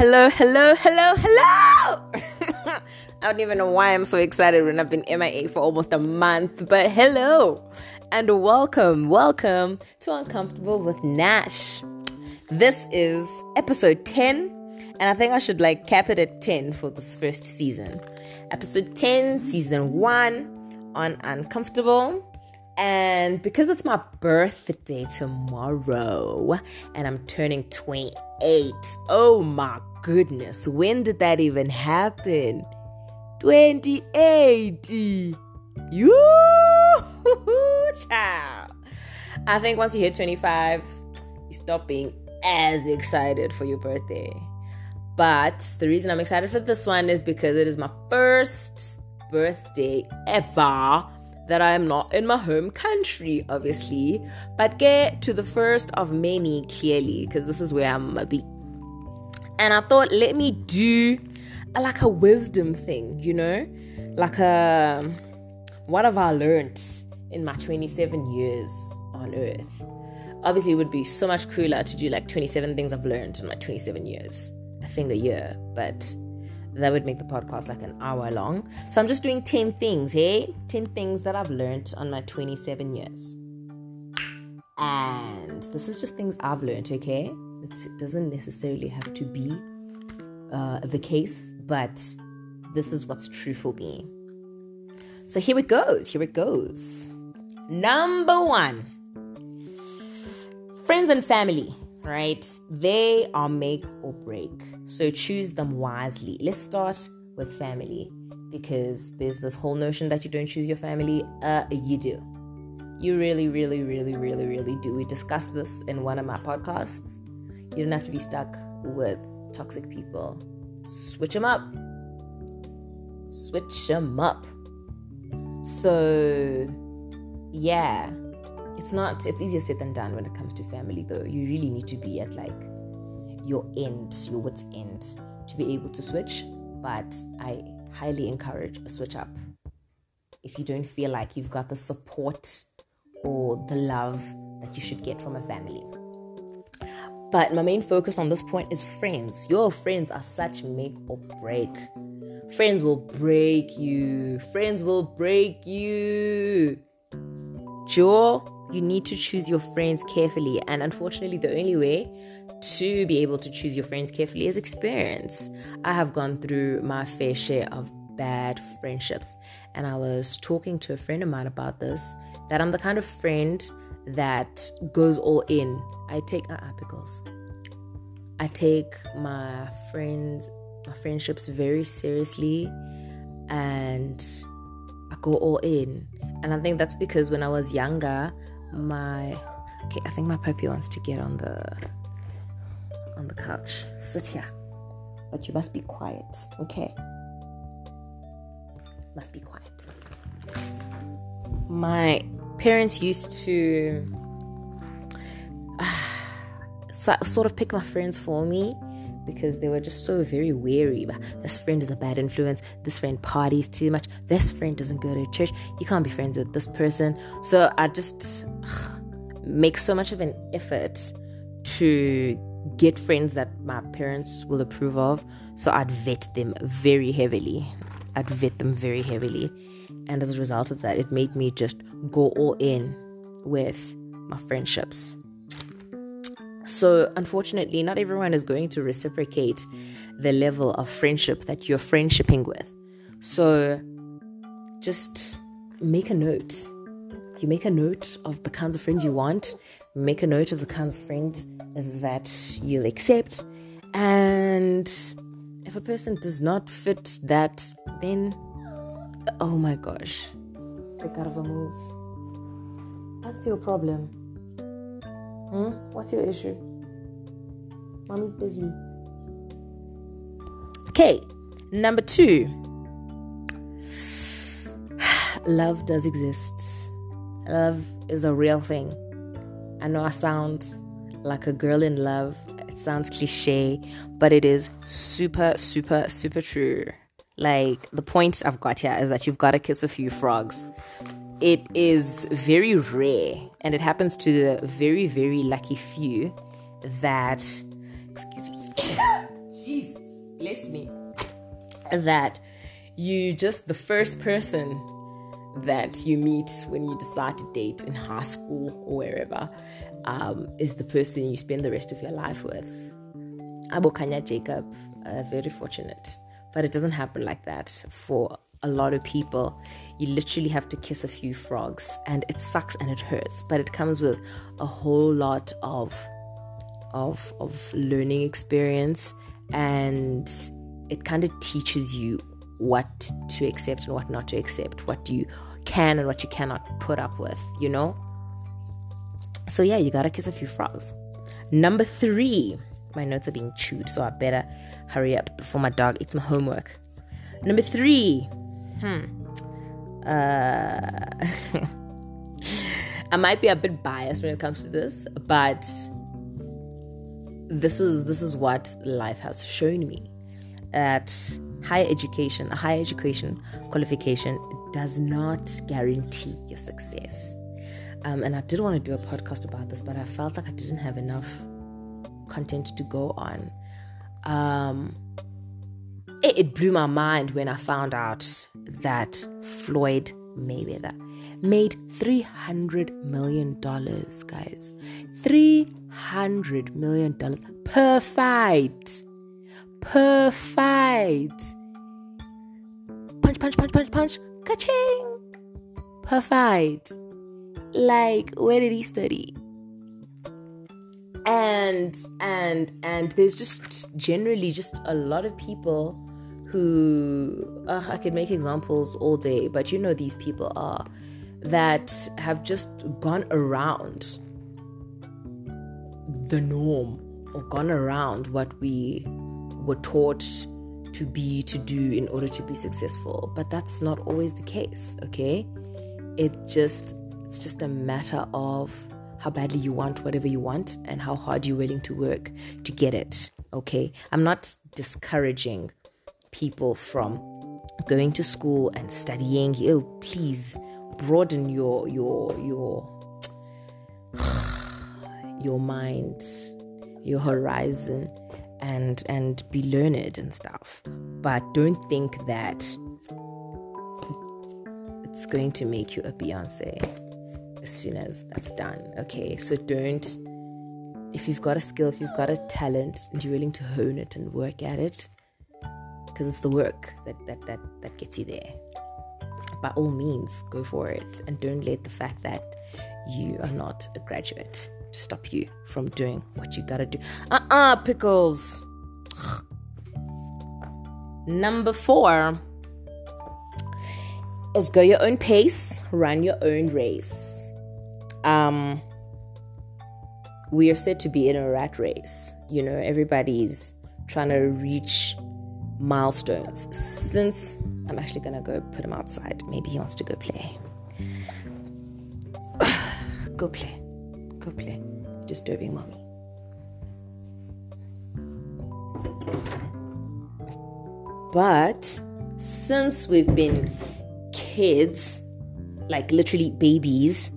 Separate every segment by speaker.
Speaker 1: Hello, hello, hello, hello. I don't even know why I'm so excited when I've been MIA for almost a month, but hello and welcome, welcome to Uncomfortable with Nash. This is episode 10, and I think I should like cap it at 10 for this first season. Episode 10, season 1 on Uncomfortable. And because it's my birthday tomorrow and I'm turning 28, oh my goodness, when did that even happen? 2080. You child. I think once you hit 25, you stop being as excited for your birthday. But the reason I'm excited for this one is because it is my first birthday ever that I am not in my home country, obviously, but get to the first of many clearly, because this is where I'm gonna be. And I thought, let me do a, like a wisdom thing, you know, like a what have I learned in my 27 years on Earth? Obviously, it would be so much cooler to do like 27 things I've learned in my 27 years, a thing a year, but that would make the podcast like an hour long. So I'm just doing 10 things, hey? 10 things that I've learned on my 27 years. And this is just things I've learned, okay? It doesn't necessarily have to be uh, the case, but this is what's true for me. So here it goes. Here it goes. Number one friends and family right? They are make or break. So choose them wisely. Let's start with family because there's this whole notion that you don't choose your family. Uh, you do. You really, really, really, really, really do. We discussed this in one of my podcasts. You don't have to be stuck with toxic people. Switch them up. Switch them up. So, yeah it's not it's easier said than done when it comes to family though you really need to be at like your end your wits end to be able to switch but i highly encourage a switch up if you don't feel like you've got the support or the love that you should get from a family but my main focus on this point is friends your friends are such make or break friends will break you friends will break you Joe you need to choose your friends carefully. And unfortunately, the only way to be able to choose your friends carefully is experience. I have gone through my fair share of bad friendships. And I was talking to a friend of mine about this that I'm the kind of friend that goes all in. I take uh pickles. I take my friends, my friendships very seriously and I go all in. And I think that's because when I was younger, my okay i think my puppy wants to get on the on the couch sit here but you must be quiet okay must be quiet my parents used to uh, sort of pick my friends for me because they were just so very wary. This friend is a bad influence. This friend parties too much. This friend doesn't go to church. You can't be friends with this person. So I just ugh, make so much of an effort to get friends that my parents will approve of. So I'd vet them very heavily. I'd vet them very heavily. And as a result of that, it made me just go all in with my friendships. So, unfortunately, not everyone is going to reciprocate the level of friendship that you're friendshipping with. So, just make a note. You make a note of the kinds of friends you want, make a note of the kind of friends that you'll accept. And if a person does not fit that, then oh my gosh, out of. What's your problem? Hmm? What's your issue? Mommy's busy. Okay, number two. Love does exist. Love is a real thing. I know I sound like a girl in love. It sounds cliche, but it is super, super, super true. Like, the point I've got here is that you've got to kiss a few frogs it is very rare and it happens to the very, very lucky few that, excuse me, Jesus, bless me. That you just the first person that you meet when you decide to date in high school or wherever um, is the person you spend the rest of your life with. Abokanya Jacob, uh, very fortunate. But it doesn't happen like that for a lot of people. You literally have to kiss a few frogs, and it sucks and it hurts, but it comes with a whole lot of of of learning experience and it kind of teaches you what to accept and what not to accept, what you can and what you cannot put up with, you know? So, yeah, you gotta kiss a few frogs. Number three, my notes are being chewed, so I better hurry up before my dog eats my homework. Number three, hmm. Uh, I might be a bit biased when it comes to this, but this is this is what life has shown me that higher education, a higher education qualification does not guarantee your success. Um, and I did want to do a podcast about this, but I felt like I didn't have enough content to go on. Um, it, it blew my mind when I found out that Floyd Mayweather made $300 million, guys. $300 million per fight per fight. Punch, punch, punch, punch, punch. Ka-ching! Per fight. Like, where did he study? And and and there's just generally just a lot of people who uh, I could make examples all day, but you know these people are that have just gone around the norm or gone around what we were taught to be to do in order to be successful. But that's not always the case okay? It just it's just a matter of how badly you want whatever you want and how hard you're willing to work to get it okay? I'm not discouraging people from going to school and studying. Oh please broaden your your your your mind your horizon and and be learned and stuff. But don't think that it's going to make you a beyonce as soon as that's done okay so don't if you've got a skill if you've got a talent and you're willing to hone it and work at it because it's the work that that that that gets you there by all means go for it and don't let the fact that you are not a graduate to stop you from doing what you gotta do. Uh uh-uh, uh pickles. Number four is go your own pace, run your own race. Um, we are said to be in a rat race. You know, everybody's trying to reach milestones. Since I'm actually gonna go put him outside, maybe he wants to go play. go play. Go play. Disturbing mommy. But since we've been kids, like literally babies,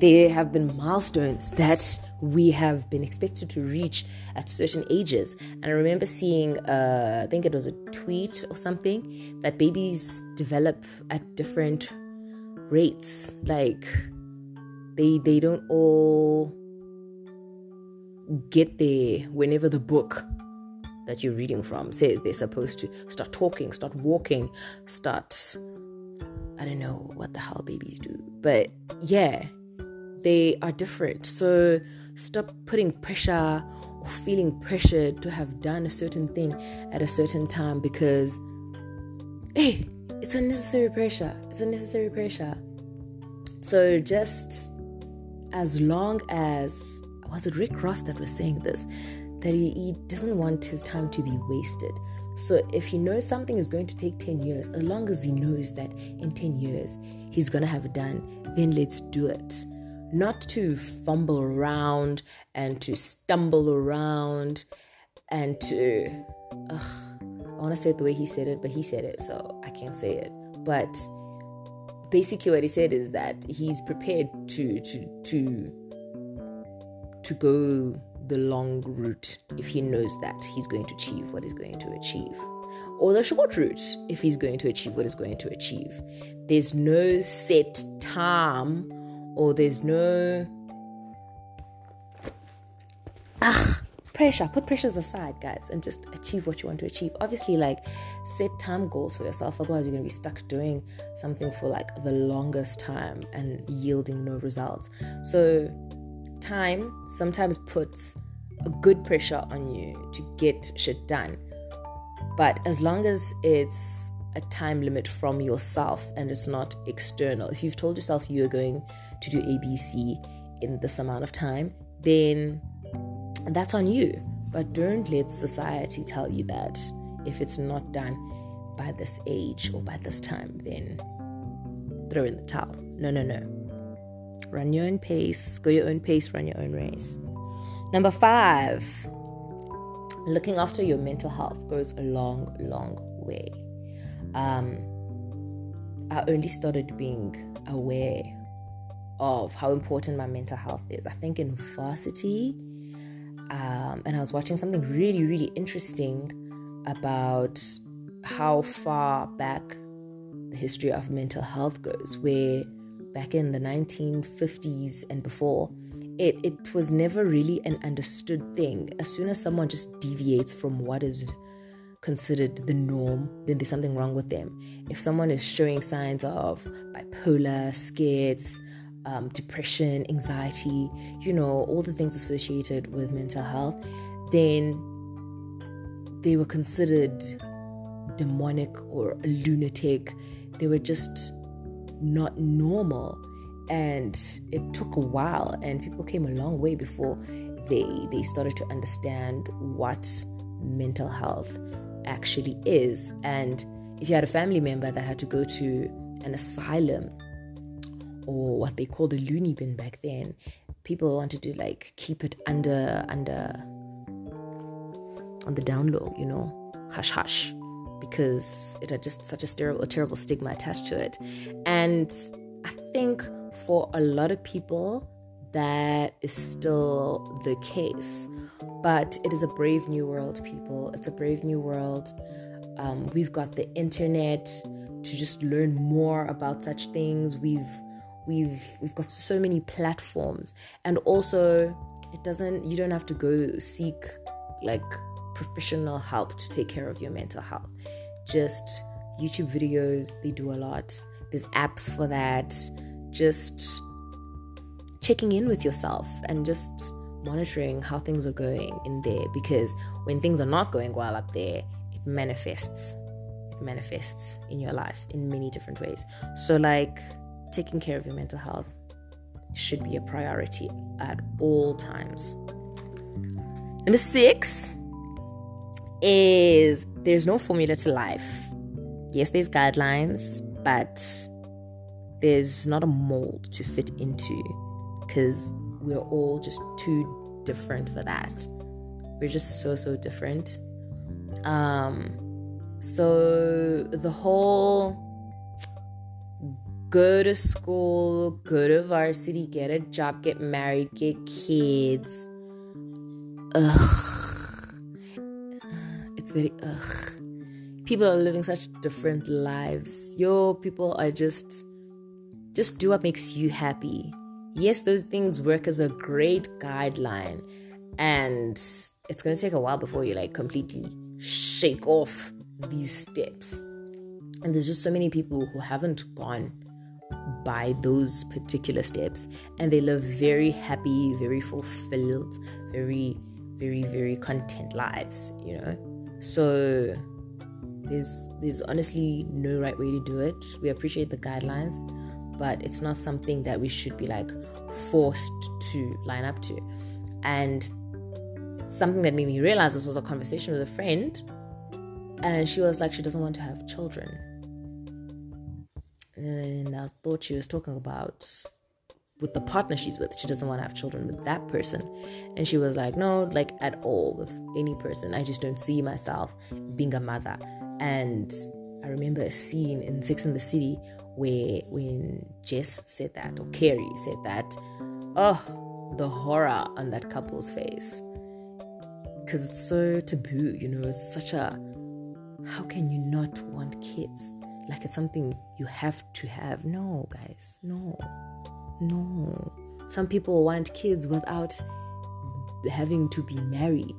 Speaker 1: there have been milestones that we have been expected to reach at certain ages. And I remember seeing, uh, I think it was a tweet or something, that babies develop at different rates. Like they they don't all get there whenever the book that you're reading from says they're supposed to start talking, start walking, start I don't know what the hell babies do. But yeah, they are different. So stop putting pressure or feeling pressured to have done a certain thing at a certain time because hey, it's unnecessary pressure. It's unnecessary pressure. So just as long as was it Rick Ross that was saying this that he, he doesn't want his time to be wasted. So if he knows something is going to take 10 years, as long as he knows that in 10 years he's going to have it done, then let's do it. Not to fumble around and to stumble around and to. Ugh, I want to say it the way he said it, but he said it, so I can't say it. But basically what he said is that he's prepared to to to to go the long route if he knows that he's going to achieve what he's going to achieve or the short route if he's going to achieve what he's going to achieve. There's no set time or there's no ah pressure. Put pressures aside, guys, and just achieve what you want to achieve. Obviously, like set time goals for yourself, otherwise you're gonna be stuck doing something for like the longest time and yielding no results. So time sometimes puts a good pressure on you to get shit done but as long as it's a time limit from yourself and it's not external, if you've told yourself you're going to do ABC in this amount of time, then that's on you. But don't let society tell you that if it's not done by this age or by this time, then throw in the towel. No, no, no. Run your own pace, go your own pace, run your own race. Number five, looking after your mental health goes a long, long way. Um, I only started being aware of how important my mental health is. I think in varsity, um, and I was watching something really, really interesting about how far back the history of mental health goes, where back in the 1950s and before, it, it was never really an understood thing. As soon as someone just deviates from what is considered the norm, then there's something wrong with them. If someone is showing signs of bipolar, scares, um, depression, anxiety, you know, all the things associated with mental health, then they were considered demonic or a lunatic. They were just not normal and it took a while and people came a long way before they they started to understand what mental health actually is and if you had a family member that had to go to an asylum or what they called a loony bin back then people wanted to like keep it under under on the down low you know hush hush because it had just such a terrible, terrible stigma attached to it and i think for a lot of people, that is still the case. But it is a brave new world, people. It's a brave new world. Um, we've got the internet to just learn more about such things. We've we've we've got so many platforms, and also it doesn't. You don't have to go seek like professional help to take care of your mental health. Just YouTube videos, they do a lot. There's apps for that just checking in with yourself and just monitoring how things are going in there because when things are not going well up there, it manifests. It manifests in your life in many different ways. So, like, taking care of your mental health should be a priority at all times. Number six is there's no formula to life. Yes, there's guidelines, but there's not a mold to fit into because we're all just too different for that. We're just so, so different. Um, so the whole go to school, go to varsity, get a job, get married, get kids. Ugh. It's very ugh. People are living such different lives. Yo, people are just just do what makes you happy. Yes, those things work as a great guideline, and it's going to take a while before you like completely shake off these steps. And there's just so many people who haven't gone by those particular steps and they live very happy, very fulfilled, very, very, very content lives, you know? So there's there's honestly no right way to do it. We appreciate the guidelines, but it's not something that we should be like forced to line up to. And something that made me realize this was a conversation with a friend, and she was like, she doesn't want to have children. And I thought she was talking about with the partner she's with. She doesn't want to have children with that person. And she was like, no, like at all with any person. I just don't see myself being a mother. And I remember a scene in Sex and the City where when Jess said that or Carrie said that, oh, the horror on that couple's face because it's so taboo, you know, it's such a how can you not want kids? Like it's something you have to have. No, guys, no, no. Some people want kids without having to be married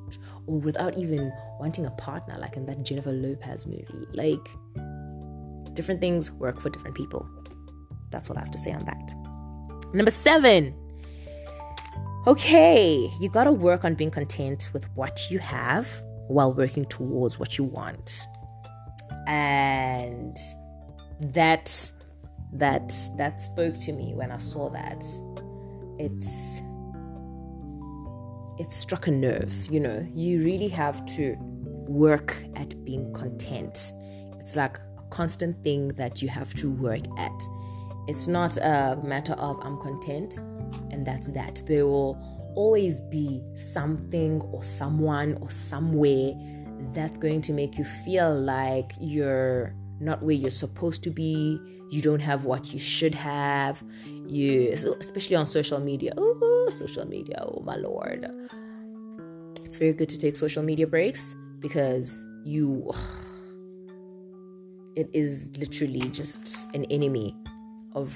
Speaker 1: or without even wanting a partner, like in that Jennifer Lopez movie. Like, different things work for different people. That's what I have to say on that. Number seven. Okay, you gotta work on being content with what you have while working towards what you want. And that that that spoke to me when I saw that. It it struck a nerve, you know. You really have to work at being content. It's like a constant thing that you have to work at. It's not a matter of I'm content and that's that. There will always be something or someone or somewhere that's going to make you feel like you're not where you're supposed to be. You don't have what you should have. You, especially on social media. Oh, social media. Oh my lord. It's very good to take social media breaks because you. It is literally just an enemy of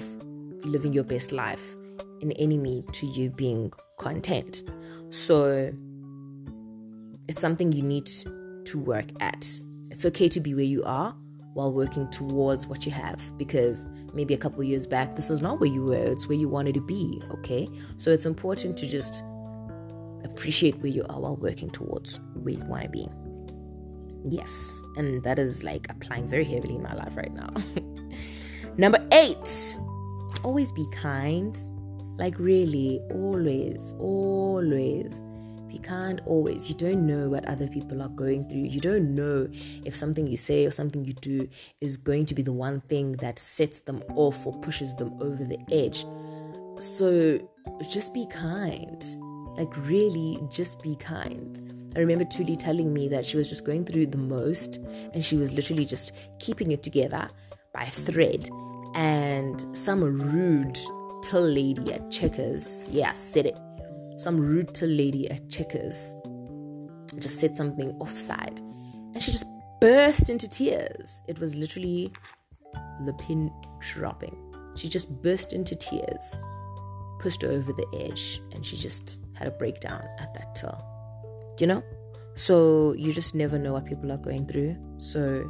Speaker 1: living your best life, an enemy to you being content. So it's something you need to work at. It's okay to be where you are while working towards what you have. Because maybe a couple years back this is not where you were it's where you wanted to be okay? So it's important to just appreciate where you are while working towards where you want to be. Yes and that is like applying very heavily in my life right now. Number 8 always be kind. Like really always always you can't always, you don't know what other people are going through. You don't know if something you say or something you do is going to be the one thing that sets them off or pushes them over the edge. So just be kind. Like, really, just be kind. I remember Tuli telling me that she was just going through the most and she was literally just keeping it together by thread. And some rude till lady at Checkers, yeah, said it some rude to lady at Checkers just said something offside and she just burst into tears. It was literally the pin dropping. She just burst into tears, pushed her over the edge, and she just had a breakdown at that till. You know? So you just never know what people are going through. So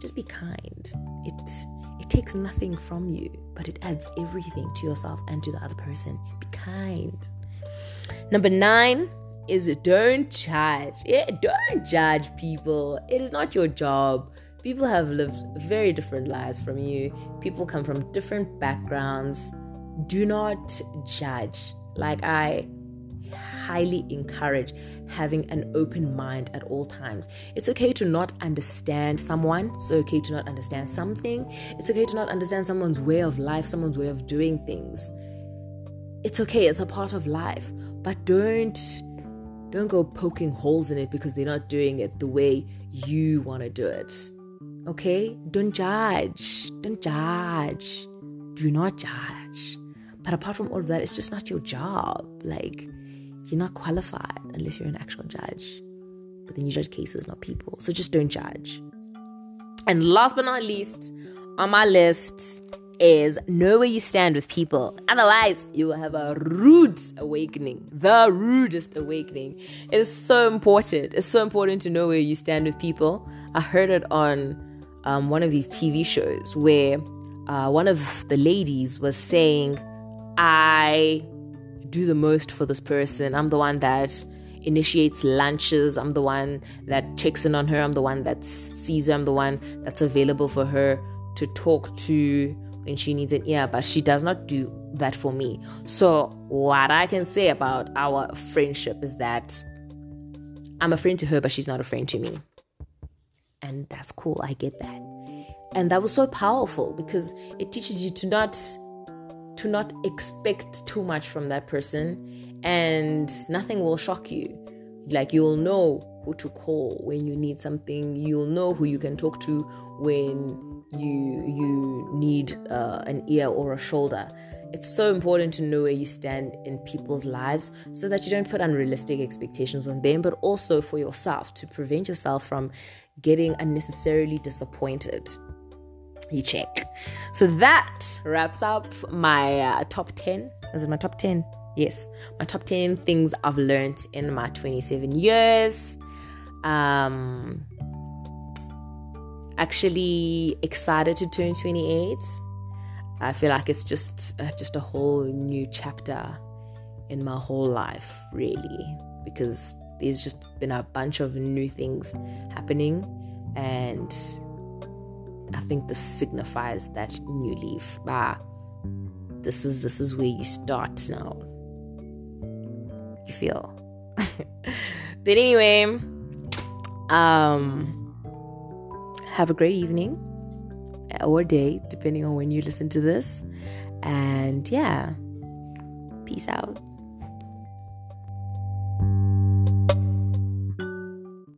Speaker 1: just be kind. It it takes nothing from you, but it adds everything to yourself and to the other person. Be kind. Number nine is don't judge. Yeah, don't judge people. It is not your job. People have lived very different lives from you. People come from different backgrounds. Do not judge. Like I highly encourage having an open mind at all times. It's okay to not understand someone. It's okay to not understand something. It's okay to not understand someone's way of life, someone's way of doing things it's okay it's a part of life but don't don't go poking holes in it because they're not doing it the way you want to do it okay? Don't judge don't judge. Do not judge. But apart from all of that it's just not your job. Like you're not qualified unless you're an actual judge. But then you judge cases not people. So just don't judge. And last but not least on my list is know where you stand with people. Otherwise, you will have a rude awakening. The rudest awakening. It is so important. It's so important to know where you stand with people. I heard it on um, one of these TV shows where uh, one of the ladies was saying, I do the most for this person. I'm the one that initiates lunches. I'm the one that checks in on her. I'm the one that sees her. I'm the one that's available for her to talk to when she needs an ear, but she does not do that for me. So, what I can say about our friendship is that I'm a friend to her, but she's not a friend to me. And that's cool. I get that. And that was so powerful because it teaches you to not to not expect too much from that person and nothing will shock you. Like you'll know who to call when you need something. You'll know who you can talk to when you you need uh, an ear or a shoulder it's so important to know where you stand in people's lives so that you don't put unrealistic expectations on them, but also for yourself to prevent yourself from getting unnecessarily disappointed. You check. So that wraps up my uh, top 10. Is it my top 10? Yes, my top 10 things I've learned in my 27 years. Um, actually excited to turn 28 I feel like it's just uh, just a whole new chapter in my whole life, really, because there's just been a bunch of new things happening, and I think this signifies that new leaf. Bah, this is this is where you start now. You feel, but anyway, um, have a great evening or day, depending on when you listen to this. And yeah, peace out.